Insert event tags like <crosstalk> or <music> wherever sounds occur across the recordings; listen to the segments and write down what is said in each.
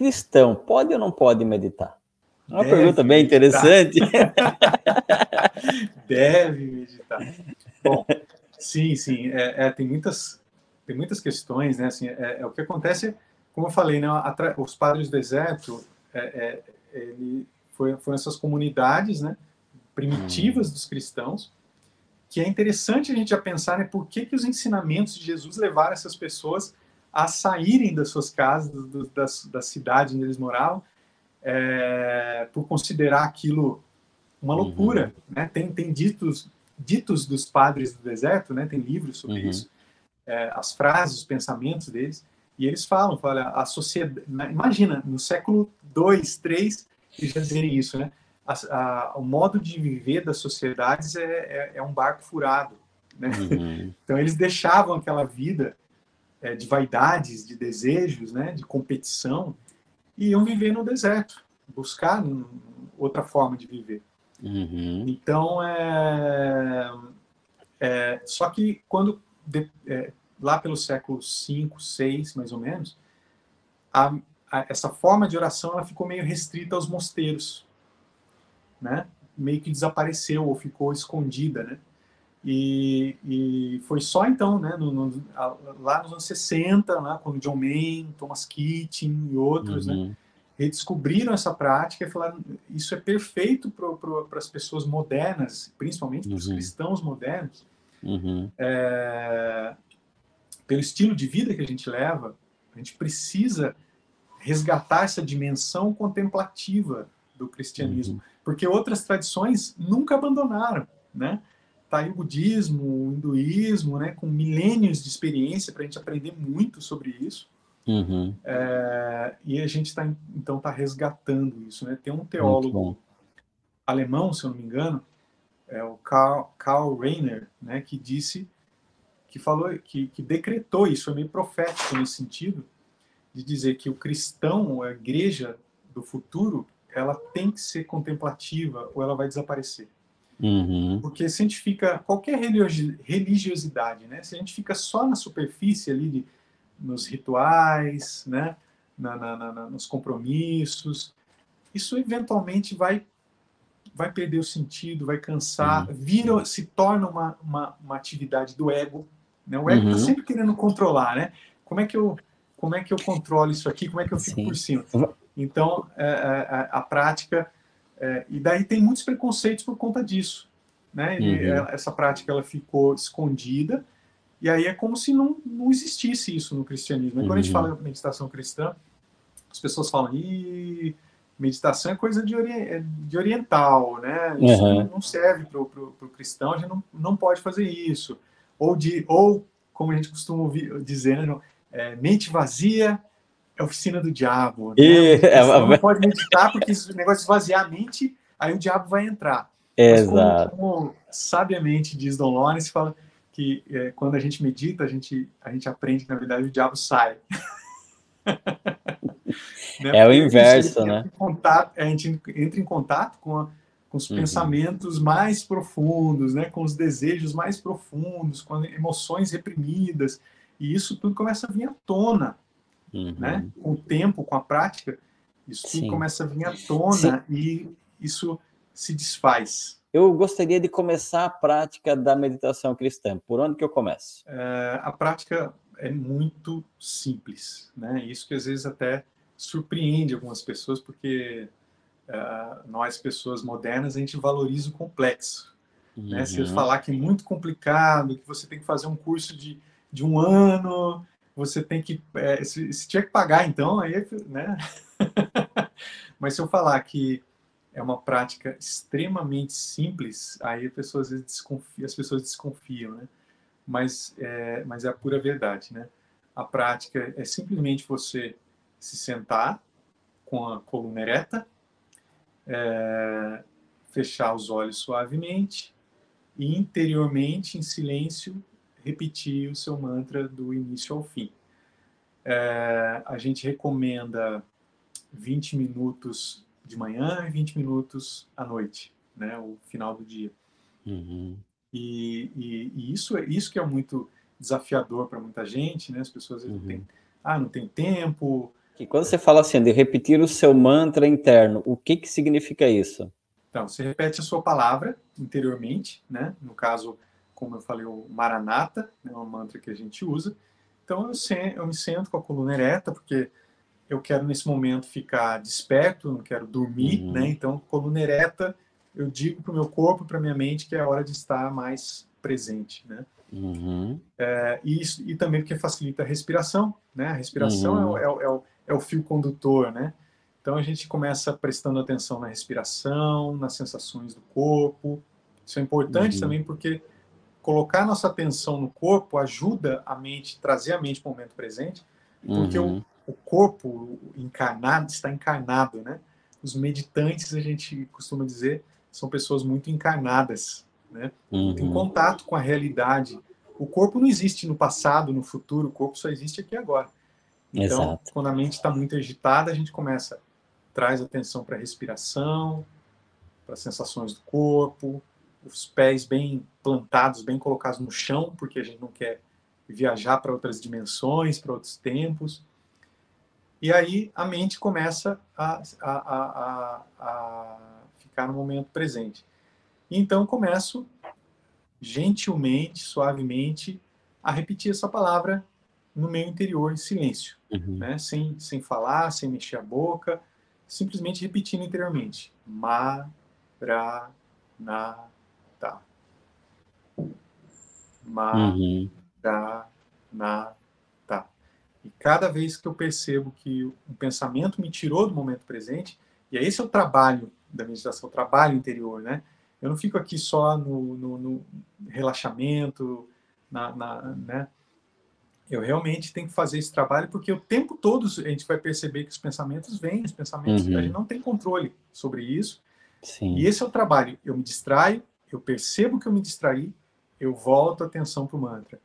cristão pode ou não pode meditar? Uma Deve pergunta bem meditar. interessante. <laughs> Deve meditar. Bom, sim, sim. É, é, tem, muitas, tem muitas questões, né? Assim, é, é o que acontece, como eu falei, né? os padres do deserto, é, é, ele foi, foram essas comunidades, né? Primitivas hum. dos cristãos, que é interessante a gente já pensar, né? Por que, que os ensinamentos de Jesus levaram essas pessoas a saírem das suas casas, do, das, das cidades onde eles moravam, é, por considerar aquilo uma uhum. loucura, uhum. né? Tem, tem ditos, ditos dos padres do deserto, né? Tem livros sobre uhum. isso, é, as frases, os pensamentos deles, e eles falam, olha, a sociedade, imagina, no século 2, 3, eles já dizerem isso, né? A, a, o modo de viver das sociedades é, é, é um barco furado, né? Uhum. <laughs> Então eles deixavam aquela vida é, de vaidades, de desejos, né? De competição, e iam viver no deserto, buscar outra forma de viver. Uhum. Então, é, é, só que quando, de, é, lá pelo século 5, 6, mais ou menos, a, a, essa forma de oração ela ficou meio restrita aos mosteiros, né? meio que desapareceu ou ficou escondida, né? E, e foi só então, né, no, no, lá nos anos 60, lá, quando John Mayne, Thomas Keating e outros, né, uhum. né, redescobriram essa prática e falaram isso é perfeito para as pessoas modernas, principalmente para os uhum. cristãos modernos, uhum. é, pelo estilo de vida que a gente leva, a gente precisa resgatar essa dimensão contemplativa do cristianismo, uhum. porque outras tradições nunca abandonaram, né? Tá aí o budismo, o hinduísmo, né, com milênios de experiência para a gente aprender muito sobre isso. Uhum. É, e a gente está então está resgatando isso, né? Tem um teólogo alemão, se eu não me engano, é o Karl, Karl Rainer, né, que disse que falou que, que decretou isso, foi meio profético nesse sentido de dizer que o cristão, a igreja do futuro, ela tem que ser contemplativa ou ela vai desaparecer. Uhum. Porque se a gente fica, qualquer religiosidade, né? Se a gente fica só na superfície ali, de, nos rituais, né? Na, na, na, nos compromissos, isso eventualmente vai vai perder o sentido, vai cansar, uhum. vira, se torna uma, uma, uma, atividade do ego. Né? O ego está uhum. sempre querendo controlar, né? Como é que eu como é que eu controlo isso aqui? Como é que eu fico Sim. por cima? Então, é, é, a prática é, e daí tem muitos preconceitos por conta disso. Né? uhum. Essa prática ela ficou escondida, e aí é como se não, não existisse isso no cristianismo. Uhum. Quando a gente uhum. fala meditação cristã, as pessoas falam, Ih, meditação é coisa de, ori é de oriental, né? Isso uhum. não serve para o cristão, a gente não, não pode fazer isso. Ou, de, ou como a gente costuma ouvir, dizer, né? É, mente vazia é oficina do diabo. Né? E... Você <laughs> não pode meditar porque esse negócio esvaziar a mente, aí o diabo vai entrar. Exato. Como, como, sabiamente diz Don Lawrence, fala que é, quando a gente medita, a gente, a gente aprende que, na verdade, o diabo sai. <laughs> né? É o inverso, né? Contato, a gente entra em contato com, a, com os uhum. pensamentos mais profundos, né? com os desejos mais profundos, com emoções reprimidas, e isso tudo começa a vir à tona uhum. né? Com o tempo, com a prática, isso tudo começa a vir à tona Sim. e isso se desfaz. Eu gostaria de começar a prática da meditação cristã. Por onde que eu começo? É, a prática é muito simples, né? Isso que às vezes até surpreende algumas pessoas, porque uh, nós, pessoas modernas, a gente valoriza o complexo. Uhum. Né? Se uhum. falar que é muito complicado, que você tem que fazer um curso de, de um ano, você tem que. É, se, se tiver que pagar, então, aí, né? <laughs> Mas se eu falar que é uma prática extremamente simples, aí as pessoas desconfiam, as pessoas desconfiam, né? Mas é, mas é a pura verdade, né? A prática é simplesmente você se sentar com a coluna ereta, é, fechar os olhos suavemente e interiormente, em silêncio, repetir o seu mantra do início ao fim. É, a gente recomenda 20 minutos de manhã e 20 minutos à noite, né, o final do dia. Uhum. E, e, e, isso, é, isso que é muito desafiador para muita gente, né? As pessoas uhum. não têm, ah, não tem tempo, Que quando você fala assim, de repetir o seu mantra interno, o que que significa isso? Então, você repete a sua palavra interiormente, né? No caso, como eu falei, o Maranata, é né? um mantra que a gente usa. Então, eu, eu me sento com a coluna ereta, porque eu quero nesse momento ficar desperto, não quero dormir, uhum. né? Então, coluna ereta, eu digo para o meu corpo, para minha mente que é a hora de estar mais presente, né? Uhum. É, e, isso, e também porque facilita a respiração, né? A respiração uhum. é, é, é, o, é o fio condutor, né? Então a gente começa prestando atenção na respiração, nas sensações do corpo. Isso é importante uhum. também porque colocar nossa atenção no corpo ajuda a mente, trazer a mente para o momento presente, porque o, uhum. o corpo encarnado está encarnado, né? Os meditantes, a gente costuma dizer, são pessoas muito encarnadas, né? Uhum. Tem contato com a realidade. O corpo não existe no passado, no futuro, o corpo só existe aqui agora. Então, Exato. quando a mente está muito agitada, a gente começa, traz atenção para a respiração, para as sensações do corpo, os pés bem plantados, bem colocados no chão, porque a gente não quer viajar para outras dimensões, para outros tempos. E aí a mente começa a, a, a, a ficar no momento presente. Então começo gentilmente, suavemente, a repetir essa palavra no meu interior em silêncio, uhum. né? sem, sem falar, sem mexer a boca, simplesmente repetindo interiormente. Ma, ra, na, ta. Ma, uhum. ra, na, ta. E cada vez que eu percebo que o pensamento me tirou do momento presente, e esse é o trabalho da meditação, o trabalho interior, né? Eu não fico aqui só no, no, no relaxamento, na, na, né? Eu realmente tenho que fazer esse trabalho porque o tempo todo a gente vai perceber que os pensamentos vêm, os pensamentos, uhum. a gente não tem controle sobre isso. Sim. E esse é o trabalho. Eu me distraio, eu percebo que eu me distraí, eu volto a atenção para o mantra.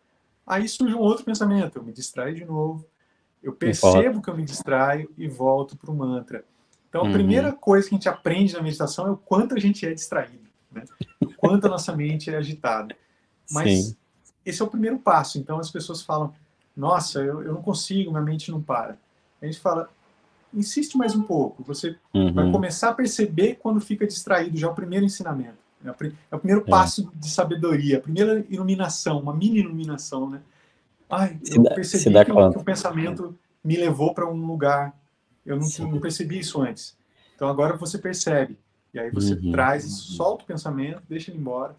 Aí surge um outro pensamento, eu me distraio de novo, eu percebo que eu me distraio e volto para o mantra. Então, a uhum. primeira coisa que a gente aprende na meditação é o quanto a gente é distraído, né? o quanto a nossa mente é agitada. Mas Sim. esse é o primeiro passo. Então, as pessoas falam: Nossa, eu, eu não consigo, minha mente não para. A gente fala: Insiste mais um pouco. Você uhum. vai começar a perceber quando fica distraído, já é o primeiro ensinamento. É o, é o primeiro é. passo de sabedoria, a primeira iluminação, uma mini iluminação, né? Ai, eu dá, percebi que, que, o pensamento me levou para um lugar eu não, não, percebi isso antes. Então agora você percebe. E aí você uhum. traz, solta o pensamento, deixa ele embora